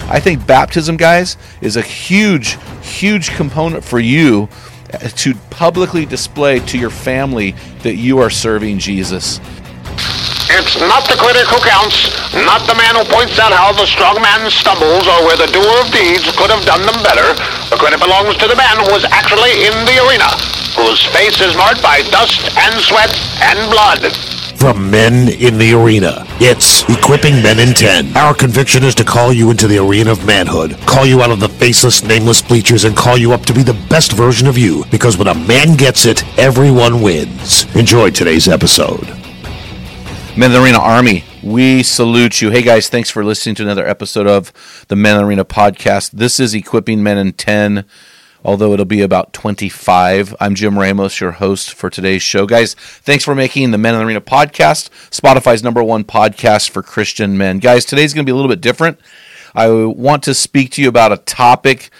I think baptism, guys, is a huge, huge component for you eh, to publicly display to your family that you are serving Jesus. It's not the critic who counts, not the man who points out how the strong man stumbles or where the doer of deeds could have done them better. The credit belongs to the man who was actually in the arena, whose face is marked by dust and sweat and blood. From men in the arena, it's Equipping Men in 10. Our conviction is to call you into the arena of manhood, call you out of the faceless, nameless bleachers, and call you up to be the best version of you. Because when a man gets it, everyone wins. Enjoy today's episode. Men in the Arena Army, we salute you. Hey guys, thanks for listening to another episode of the Men in the Arena podcast. This is Equipping Men in 10 although it'll be about 25. I'm Jim Ramos, your host for today's show. Guys, thanks for making the Men in the Arena podcast, Spotify's number one podcast for Christian men. Guys, today's going to be a little bit different. I want to speak to you about a topic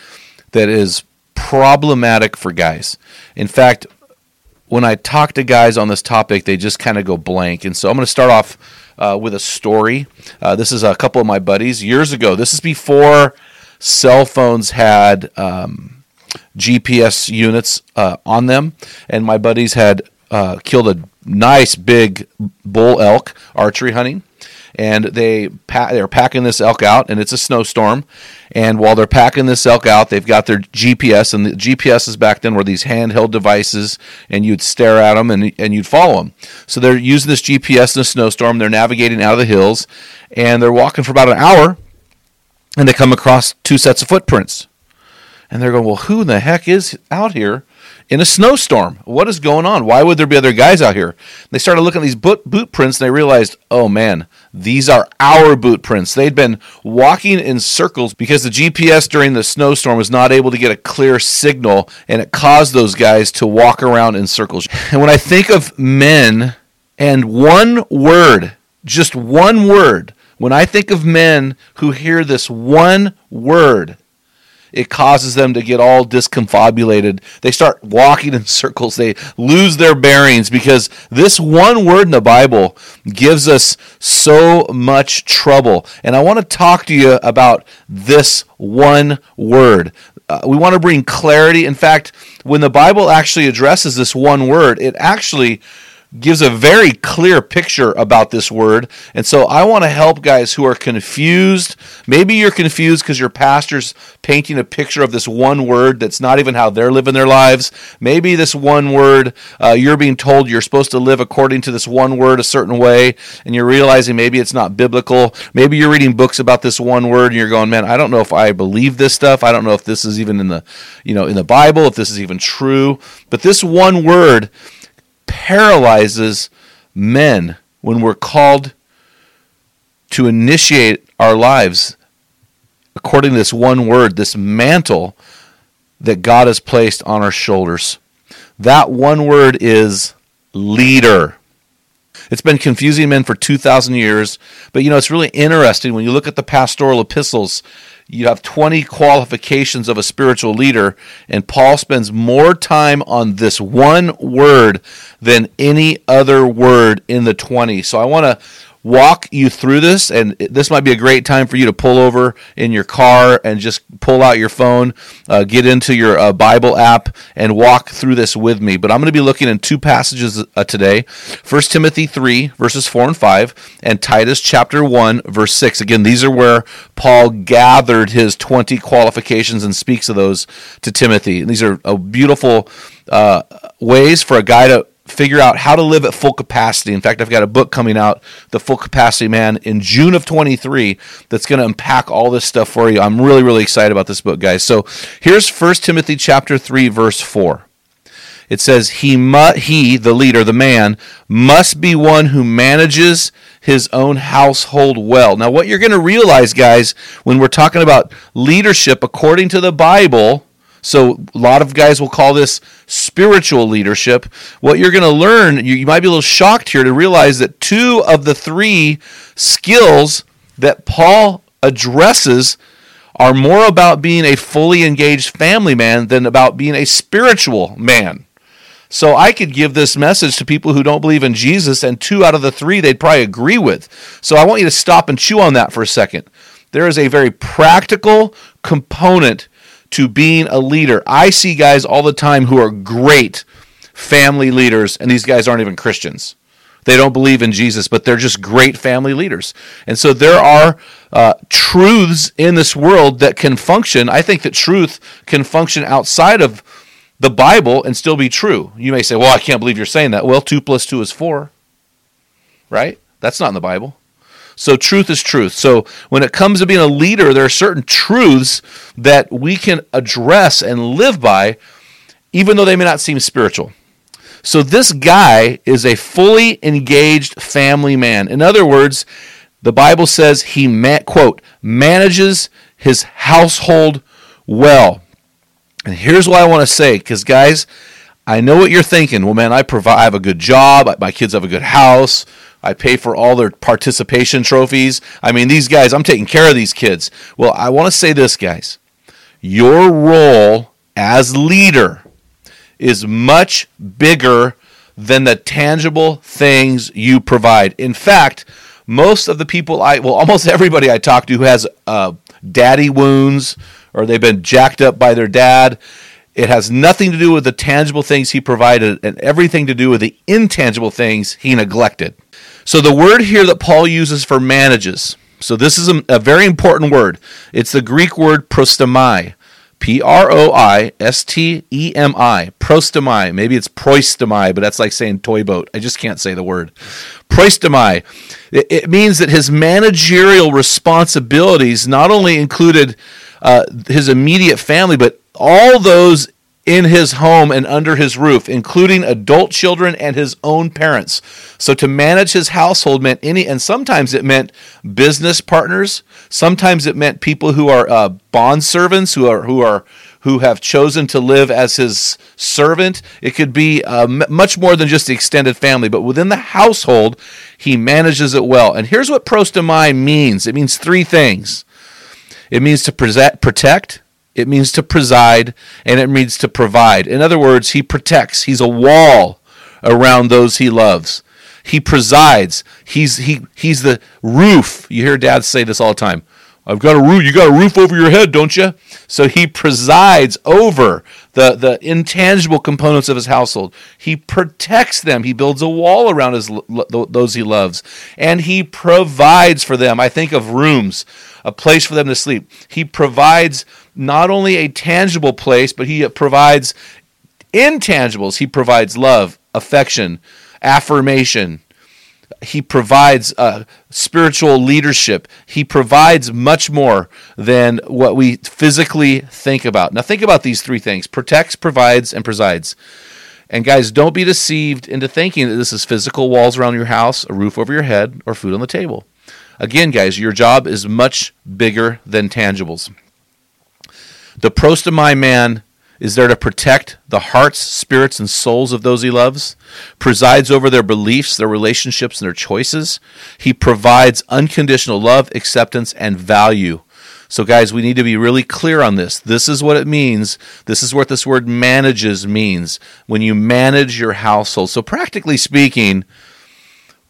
that is problematic for guys. In fact, when I talk to guys on this topic, they just kind of go blank. And so I'm going to start off uh, with a story. Uh, this is a couple of my buddies years ago. This is before cell phones had. Um, GPS units uh, on them, and my buddies had uh, killed a nice big bull elk archery hunting. And they pa- they're packing this elk out, and it's a snowstorm. And while they're packing this elk out, they've got their GPS, and the GPSs back then were these handheld devices, and you'd stare at them and and you'd follow them. So they're using this GPS in a snowstorm. They're navigating out of the hills, and they're walking for about an hour, and they come across two sets of footprints and they're going, well, who in the heck is out here in a snowstorm? What is going on? Why would there be other guys out here? And they started looking at these boot, boot prints and they realized, oh man, these are our boot prints. They'd been walking in circles because the GPS during the snowstorm was not able to get a clear signal and it caused those guys to walk around in circles. And when I think of men and one word, just one word, when I think of men who hear this one word, it causes them to get all discombobulated. They start walking in circles. They lose their bearings because this one word in the Bible gives us so much trouble. And I want to talk to you about this one word. Uh, we want to bring clarity. In fact, when the Bible actually addresses this one word, it actually gives a very clear picture about this word. And so I want to help guys who are confused. Maybe you're confused because your pastor's painting a picture of this one word that's not even how they're living their lives. Maybe this one word, uh, you're being told you're supposed to live according to this one word a certain way, and you're realizing maybe it's not biblical. Maybe you're reading books about this one word and you're going, man, I don't know if I believe this stuff. I don't know if this is even in the, you know, in the Bible, if this is even true. But this one word paralyzes men when we're called to initiate our lives according to this one word, this mantle that God has placed on our shoulders. That one word is leader. It's been confusing men for 2,000 years, but you know, it's really interesting when you look at the pastoral epistles you have 20 qualifications of a spiritual leader, and Paul spends more time on this one word than any other word in the 20. So I want to walk you through this, and this might be a great time for you to pull over in your car and just pull out your phone, uh, get into your uh, Bible app, and walk through this with me. But I'm going to be looking in two passages uh, today 1 Timothy 3, verses 4 and 5, and Titus chapter 1, verse 6. Again, these are where Paul gathered his 20 qualifications and speaks of those to Timothy. And these are beautiful uh, ways for a guy to figure out how to live at full capacity. In fact, I've got a book coming out, The Full Capacity Man, in June of 23 that's going to unpack all this stuff for you. I'm really, really excited about this book, guys. So here's 1 Timothy chapter 3, verse 4. It says, he, mu- he, the leader, the man, must be one who manages his own household well. Now, what you're going to realize, guys, when we're talking about leadership according to the Bible, so a lot of guys will call this spiritual leadership. What you're going to learn, you, you might be a little shocked here to realize that two of the three skills that Paul addresses are more about being a fully engaged family man than about being a spiritual man. So I could give this message to people who don't believe in Jesus, and two out of the three they'd probably agree with. So I want you to stop and chew on that for a second. There is a very practical component to being a leader. I see guys all the time who are great family leaders, and these guys aren't even Christians. They don't believe in Jesus, but they're just great family leaders. And so there are uh, truths in this world that can function. I think that truth can function outside of the Bible and still be true. You may say, well, I can't believe you're saying that. Well, 2 plus 2 is 4, right? That's not in the Bible. So truth is truth. So when it comes to being a leader, there are certain truths that we can address and live by, even though they may not seem spiritual. So this guy is a fully engaged family man. In other words, the Bible says he ma- quote manages his household well. And here's what I want to say, because guys, I know what you're thinking. Well, man, I provide. I have a good job. My kids have a good house. I pay for all their participation trophies. I mean, these guys, I'm taking care of these kids. Well, I want to say this, guys. Your role as leader is much bigger than the tangible things you provide. In fact, most of the people I, well, almost everybody I talk to who has uh, daddy wounds or they've been jacked up by their dad, it has nothing to do with the tangible things he provided and everything to do with the intangible things he neglected. So the word here that Paul uses for manages, so this is a, a very important word. It's the Greek word prostomai. P R O I S T E M I. Prostomai. Maybe it's proistomai, but that's like saying toy boat. I just can't say the word. Proistomai. It, it means that his managerial responsibilities not only included uh, his immediate family, but all those in his home and under his roof, including adult children and his own parents. So to manage his household meant any, and sometimes it meant business partners. Sometimes it meant people who are uh, bond servants who are who are who have chosen to live as his servant. It could be uh, m- much more than just the extended family, but within the household, he manages it well. And here's what prostomai means. It means three things. It means to protect, it means to preside, and it means to provide. In other words, he protects. He's a wall around those he loves. He presides. He's he he's the roof. You hear dads say this all the time. I've got a roof. You got a roof over your head, don't you? So he presides over the, the intangible components of his household. He protects them. He builds a wall around his those he loves, and he provides for them. I think of rooms, a place for them to sleep. He provides not only a tangible place, but he provides intangibles. He provides love, affection, affirmation. He provides uh, spiritual leadership. He provides much more than what we physically think about. Now, think about these three things protects, provides, and presides. And guys, don't be deceived into thinking that this is physical walls around your house, a roof over your head, or food on the table. Again, guys, your job is much bigger than tangibles. The prostomai man is there to protect the hearts, spirits, and souls of those he loves, presides over their beliefs, their relationships, and their choices. He provides unconditional love, acceptance, and value. So, guys, we need to be really clear on this. This is what it means. This is what this word manages means when you manage your household. So, practically speaking,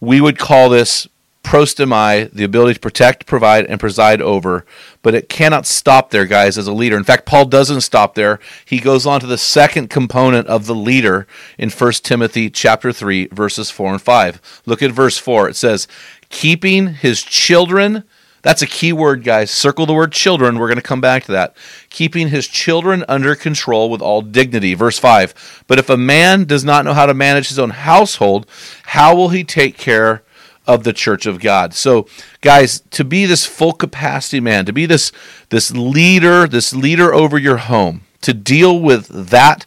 we would call this prostomai, the ability to protect, provide, and preside over. But it cannot stop there, guys, as a leader. In fact, Paul doesn't stop there. He goes on to the second component of the leader in 1 Timothy chapter 3, verses 4 and 5. Look at verse 4. It says, keeping his children, That's a key word, guys. Circle the word children. We're going to come back to that. Keeping his children under control with all dignity. Verse 5. But if a man does not know how to manage his own household, how will he take care of the church of God? So, guys, to be this full capacity man, to be this this leader, this leader over your home, to deal with that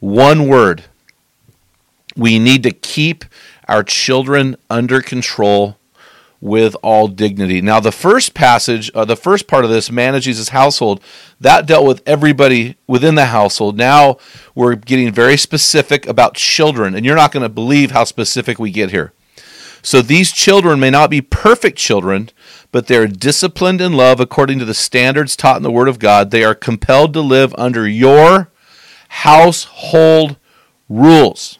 one word, we need to keep our children under control with all dignity. Now, the first passage, uh, the first part of this, manages his household, that dealt with everybody within the household. Now we're getting very specific about children, and you're not going to believe how specific we get here. So these children may not be perfect children, but they're disciplined in love according to the standards taught in the Word of God. They are compelled to live under your household rules.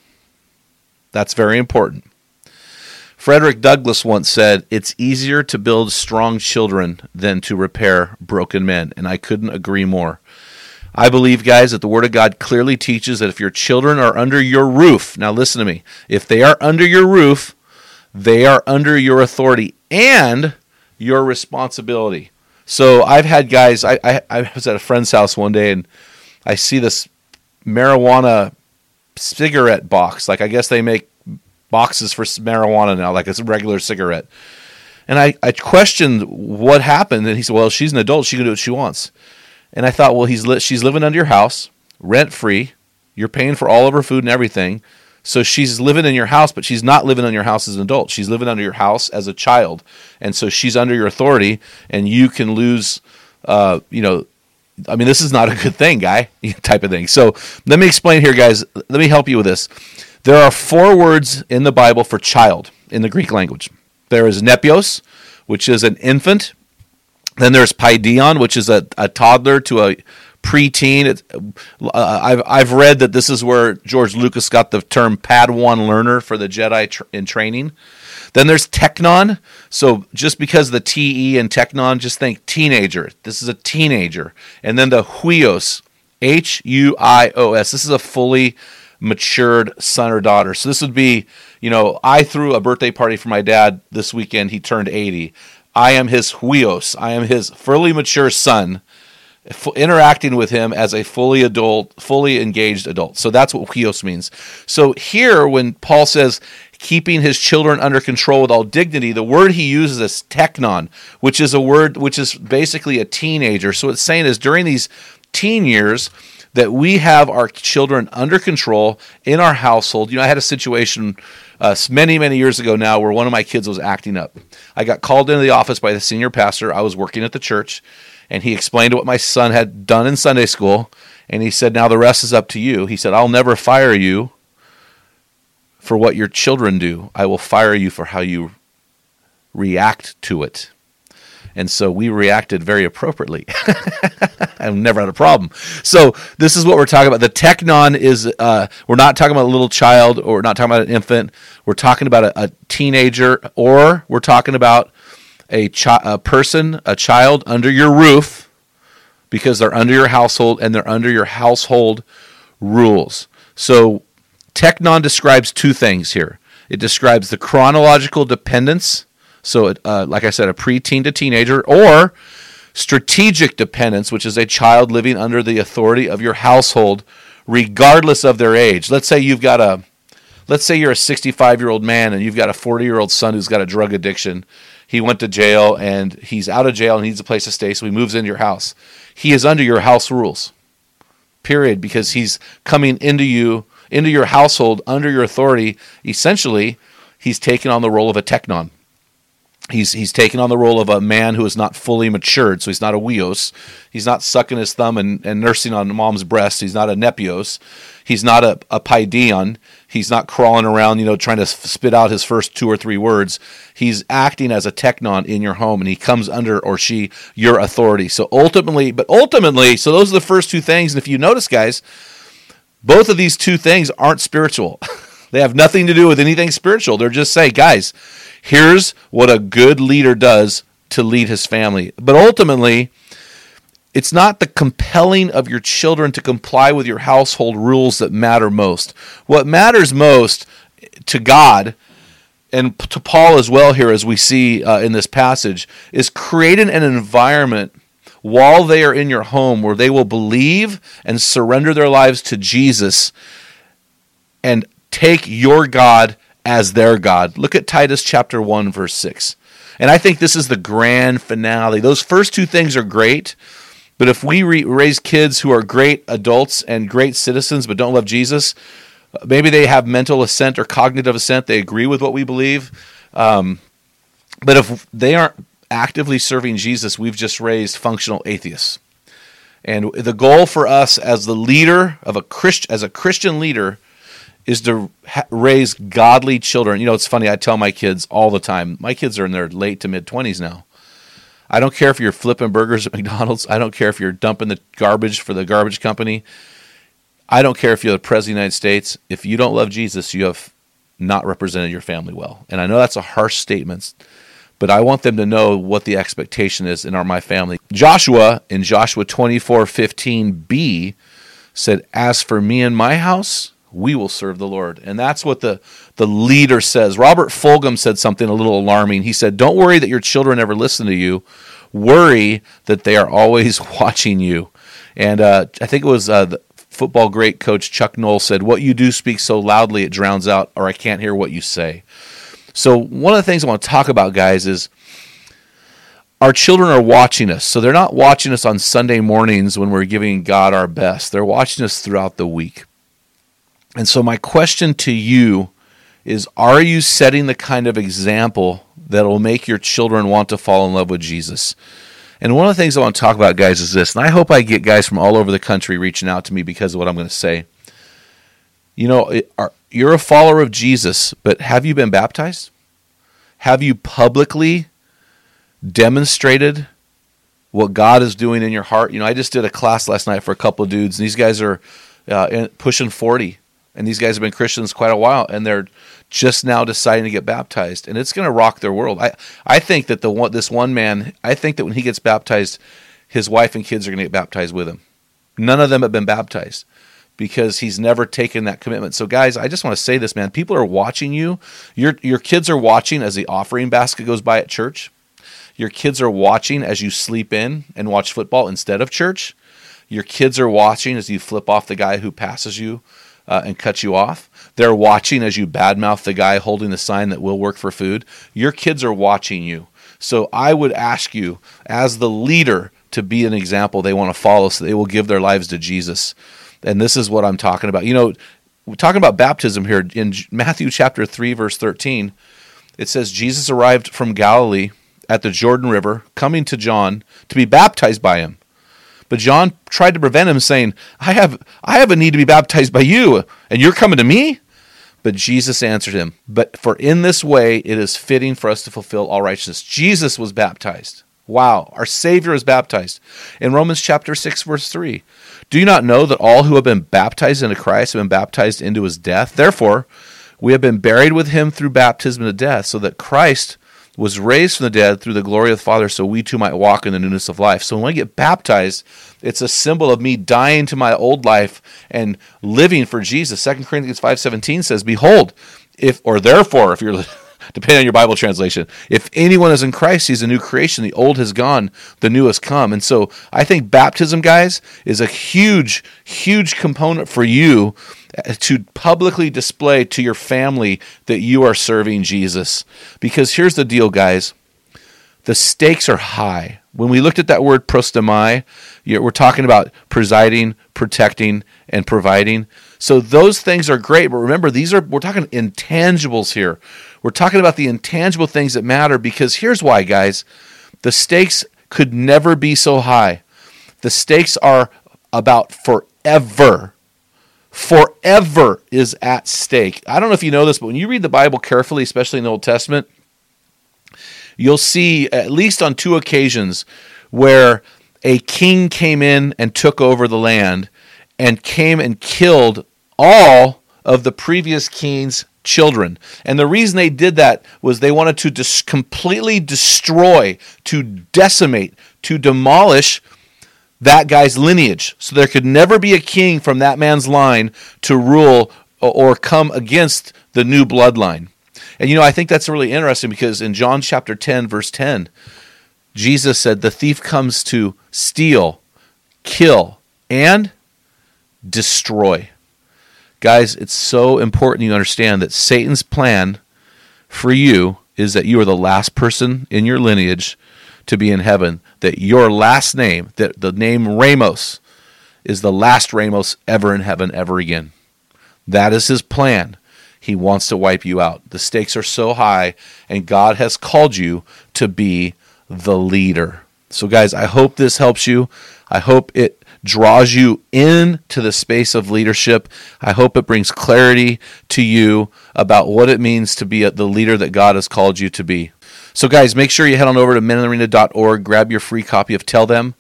That's very important. Frederick Douglass once said, It's easier to build strong children than to repair broken men. And I couldn't agree more. I believe, guys, that the Word of God clearly teaches that if your children are under your roof, now listen to me, if they are under your roof, they are under your authority and your responsibility. So I've had guys, I, I, I was at a friend's house one day and I see this marijuana cigarette box. Like, I guess they make boxes for marijuana now, like it's a regular cigarette. And I, I questioned what happened, and he said, "Well, she's an adult; she can do what she wants." And I thought, well, he's li- she's living under your house, rent free. You're paying for all of her food and everything. So she's living in your house, but she's not living on your house as an adult. She's living under your house as a child, and so she's under your authority, and you can lose, uh, you know, I mean, this is not a good thing, guy, type of thing. So let me explain here, guys. Let me help you with this. There are four words in the Bible for child in the Greek language. There is nepios, which is an infant. Then there's paidion, which is a, a toddler to a preteen. Uh, I've I've read that this is where George Lucas got the term Padawan learner for the Jedi tr- in training. Then there's Technon. So just because the te and Technon, just think teenager. This is a teenager. And then the huios, H U I O S. This is a fully matured son or daughter. So this would be, you know, I threw a birthday party for my dad this weekend. He turned 80. I am his huios. I am his fully mature son, interacting with him as a fully adult, fully engaged adult. So that's what huios means. So here, when Paul says keeping his children under control with all dignity, the word he uses is teknon, which is a word which is basically a teenager. So it's saying is during these teen years, that we have our children under control in our household. You know, I had a situation uh, many, many years ago now where one of my kids was acting up. I got called into the office by the senior pastor. I was working at the church, and he explained what my son had done in Sunday school. And he said, Now the rest is up to you. He said, I'll never fire you for what your children do, I will fire you for how you react to it. And so we reacted very appropriately. I've never had a problem. So this is what we're talking about. The technon is uh, we're not talking about a little child or we're not talking about an infant. We're talking about a, a teenager or we're talking about a, chi- a person, a child under your roof because they're under your household and they're under your household rules. So technon describes two things here. It describes the chronological dependence so, uh, like I said, a preteen to teenager, or strategic dependence, which is a child living under the authority of your household, regardless of their age. Let's say you've got a, let's say you're a 65 year old man and you've got a 40 year old son who's got a drug addiction. He went to jail and he's out of jail and needs a place to stay, so he moves into your house. He is under your house rules, period, because he's coming into you, into your household, under your authority. Essentially, he's taken on the role of a teknon he's he's taken on the role of a man who is not fully matured so he's not a huios he's not sucking his thumb and, and nursing on mom's breast. He's not a nepios. He's not a, a paidion he's not crawling around you know trying to spit out his first two or three words. He's acting as a technon in your home and he comes under or she your authority. So ultimately but ultimately so those are the first two things. And if you notice guys both of these two things aren't spiritual they have nothing to do with anything spiritual they're just saying, guys Here's what a good leader does to lead his family. But ultimately, it's not the compelling of your children to comply with your household rules that matter most. What matters most to God and to Paul as well here, as we see uh, in this passage, is creating an environment while they are in your home where they will believe and surrender their lives to Jesus and take your God as their God. Look at Titus chapter 1, verse 6. And I think this is the grand finale. Those first two things are great, but if we re- raise kids who are great adults and great citizens but don't love Jesus, maybe they have mental assent or cognitive assent. They agree with what we believe. Um, but if they aren't actively serving Jesus, we've just raised functional atheists. And the goal for us as the leader of a Christ, as a Christian leader, is to ha- raise godly children. You know, it's funny. I tell my kids all the time. My kids are in their late to mid twenties now. I don't care if you're flipping burgers at McDonald's. I don't care if you're dumping the garbage for the garbage company. I don't care if you're the president of the United States. If you don't love Jesus, you have not represented your family well. And I know that's a harsh statement, but I want them to know what the expectation is in our my family. Joshua in Joshua 24:15b said, "As for me and my house, we will serve the Lord." And that's what the the leader says. Robert Fulghum said something a little alarming. He said, "Don't worry that your children never listen to you. Worry that they are always watching you." And uh, I think it was uh, the football great coach Chuck Noll said, What you do speaks so loudly it drowns out, or I can't hear what you say. So, one of the things I want to talk about, guys, is our children are watching us. So, they're not watching us on Sunday mornings when we're giving God our best, they're watching us throughout the week. And so, my question to you is Are you setting the kind of example that will make your children want to fall in love with Jesus? And one of the things I want to talk about, guys, is this. And I hope I get guys from all over the country reaching out to me because of what I'm going to say. You know, you're a follower of Jesus, but have you been baptized? Have you publicly demonstrated what God is doing in your heart? You know, I just did a class last night for a couple of dudes, and these guys are uh, pushing 40, and these guys have been Christians quite a while, and they're just now deciding to get baptized, and it's going to rock their world. I I think that the one this one man, I think that when he gets baptized, his wife and kids are going to get baptized with him. None of them have been baptized because he's never taken that commitment. So guys, I just want to say this, man. People are watching you. Your your kids are watching as the offering basket goes by at church. Your kids are watching as you sleep in and watch football instead of church. Your kids are watching as you flip off the guy who passes you uh, and cut you off. They're watching as you badmouth the guy holding the sign that will work for food. Your kids are watching you. So I would ask you, as the leader, to be an example they want to follow so they will give their lives to Jesus. And this is what I'm talking about. You know, we're talking about baptism here in Matthew chapter 3, verse 13. It says, Jesus arrived from Galilee at the Jordan River, coming to John to be baptized by him. But John tried to prevent him, saying, I have, I have a need to be baptized by you, and you're coming to me? But Jesus answered him, But for in this way it is fitting for us to fulfill all righteousness. Jesus was baptized. Wow, our Savior is baptized. In Romans chapter 6, verse 3, do you not know that all who have been baptized into Christ have been baptized into his death? Therefore, we have been buried with him through baptism into death, so that Christ was raised from the dead through the glory of the Father, so we too might walk in the newness of life. So when I get baptized, it's a symbol of me dying to my old life and living for Jesus. 2 Corinthians 5.17 says, Behold, if or therefore, if you're depending on your Bible translation, if anyone is in Christ, he's a new creation. The old has gone, the new has come. And so I think baptism, guys, is a huge, huge component for you uh, to publicly display to your family that you are serving Jesus. Because here's the deal, guys the stakes are high. When we looked at that word prostamai, we're talking about presiding, protecting, and providing. So those things are great, but remember, these are we're talking intangibles here. We're talking about the intangible things that matter because here's why, guys. The stakes could never be so high. The stakes are about forever forever is at stake. I don't know if you know this, but when you read the Bible carefully, especially in the Old Testament, you'll see at least on two occasions where a king came in and took over the land and came and killed all of the previous king's children. And the reason they did that was they wanted to dis- completely destroy, to decimate, to demolish that guy's lineage. So there could never be a king from that man's line to rule or come against the new bloodline. And you know, I think that's really interesting because in John chapter 10, verse 10, Jesus said, The thief comes to steal, kill, and destroy. Guys, it's so important you understand that Satan's plan for you is that you are the last person in your lineage to be in heaven. That your last name, that the name Ramos, is the last Ramos ever in heaven ever again. That is his plan. He wants to wipe you out. The stakes are so high, and God has called you to be the leader. So, guys, I hope this helps you. I hope it draws you into the space of leadership. I hope it brings clarity to you about what it means to be the leader that God has called you to be. So, guys, make sure you head on over to meninthearena.org, grab your free copy of Tell Them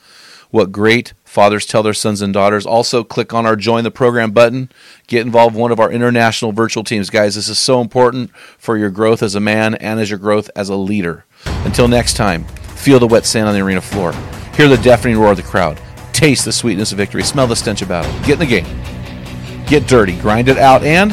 What Great Fathers Tell Their Sons and Daughters. Also, click on our Join the Program button. Get involved in one of our international virtual teams. Guys, this is so important for your growth as a man and as your growth as a leader. Until next time, feel the wet sand on the arena floor. Hear the deafening roar of the crowd. Taste the sweetness of victory. Smell the stench of battle. Get in the game. Get dirty. Grind it out and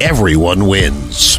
everyone wins.